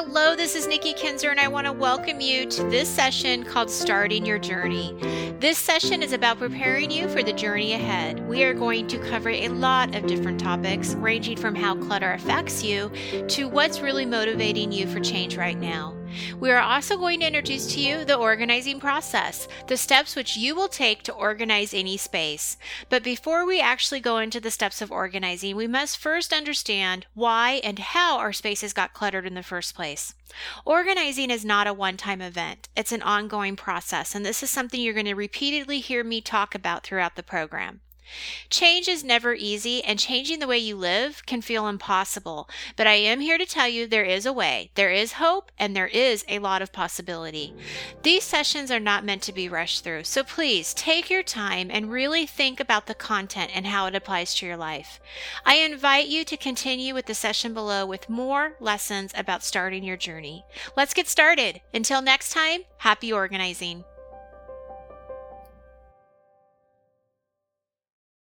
Hello, this is Nikki Kinzer, and I want to welcome you to this session called Starting Your Journey. This session is about preparing you for the journey ahead. We are going to cover a lot of different topics, ranging from how clutter affects you to what's really motivating you for change right now. We are also going to introduce to you the organizing process, the steps which you will take to organize any space. But before we actually go into the steps of organizing, we must first understand why and how our spaces got cluttered in the first place. Organizing is not a one time event, it's an ongoing process, and this is something you're going to repeatedly hear me talk about throughout the program. Change is never easy, and changing the way you live can feel impossible. But I am here to tell you there is a way, there is hope, and there is a lot of possibility. These sessions are not meant to be rushed through, so please take your time and really think about the content and how it applies to your life. I invite you to continue with the session below with more lessons about starting your journey. Let's get started. Until next time, happy organizing.